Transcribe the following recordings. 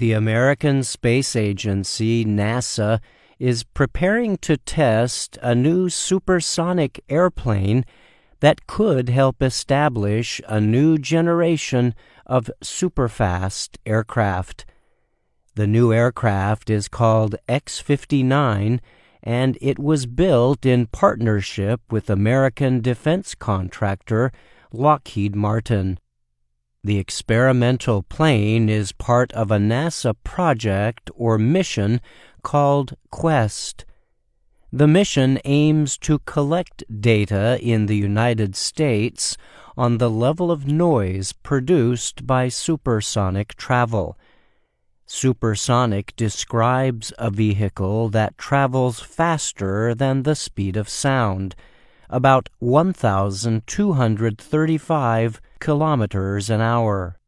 The American Space Agency, NASA, is preparing to test a new supersonic airplane that could help establish a new generation of superfast aircraft. The new aircraft is called X 59 and it was built in partnership with American defense contractor Lockheed Martin. The experimental plane is part of a NASA project or mission called Quesst. The mission aims to collect data in the United States on the level of noise produced by supersonic travel. Supersonic describes a vehicle that travels faster than the speed of sound, about 1,235 kilometers an hour.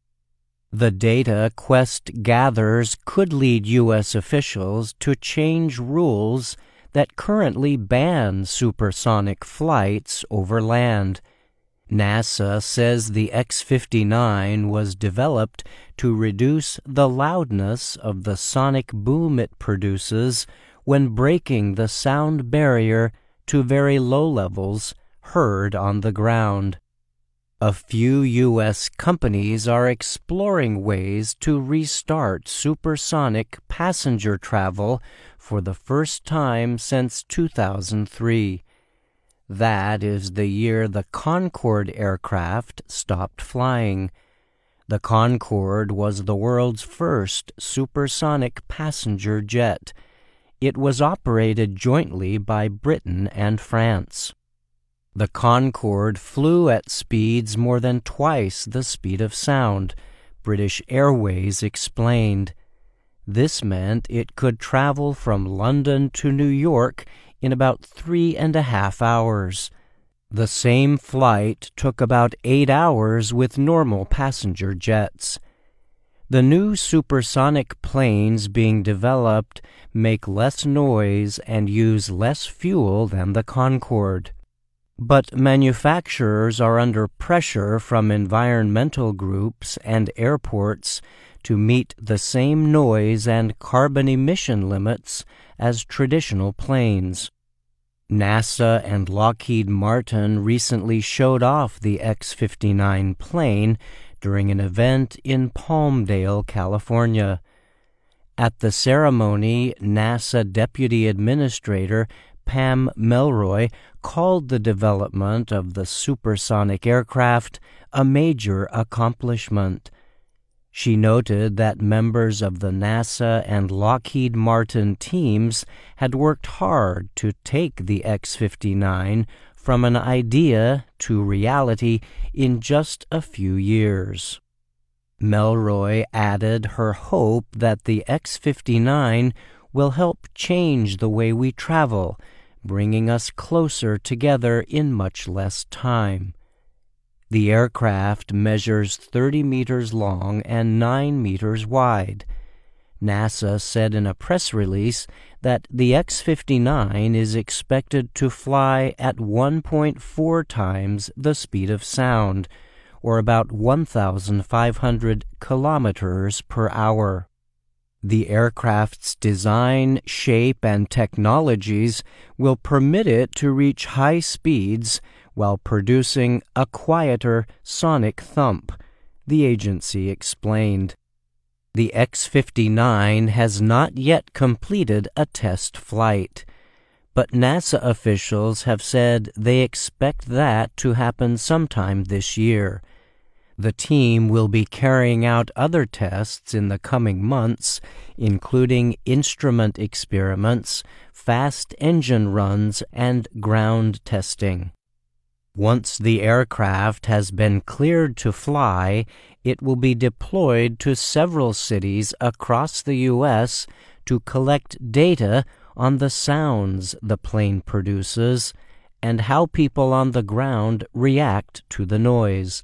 The data Quesst gathers could lead U.S. officials to change rules that currently ban supersonic flights over land NASA says the X 59 was developed to reduce the loudness of the sonic boom it produces when breaking the sound barrier to very low levels heard on the ground. A few U.S. companies are exploring ways to restart supersonic passenger travel for the first time since 2003. That is the year the Concorde aircraft stopped flying. The Concorde was the world's first supersonic passenger jet. It was operated jointly by Britain and France. The Concorde flew at speeds more than twice the speed of sound, British Airways explained. This meant it could travel from London to New York in about three and a half hours. The same flight took about eight hours with normal passenger jets. The new supersonic planes being developed make less noise and use less fuel than the Concorde. But manufacturers are under pressure from environmental groups and airports to meet the same noise and carbon emission limits as traditional planes. NASA and Lockheed Martin recently showed off the X 59 plane during an event in Palmdale, California. At the ceremony, NASA Deputy Administrator Pam Melroy called the development of the supersonic aircraft a major accomplishment. She noted that members of the NASA and Lockheed Martin teams had worked hard to take the X 59 from an idea to reality in just a few years. Melroy added her hope that the X 59 will help change the way we travel, bringing us closer together in much less time. The aircraft measures 30 meters long and 9 meters wide. NASA said in a press release that the X 59 is expected to fly at 1.4 times the speed of sound, or about 1,500 kilometers per hour. The aircraft's design, shape, and technologies will permit it to reach high speeds while producing a quieter sonic thump, the agency explained. The X 59 has not yet completed a test flight, but NASA officials have said they expect that to happen sometime this year. The team will be carrying out other tests in the coming months, including instrument experiments, fast engine runs, and ground testing. Once the aircraft has been cleared to fly, it will be deployed to several cities across the U.S. to collect data on the sounds the plane produces and how people on the ground react to the noise.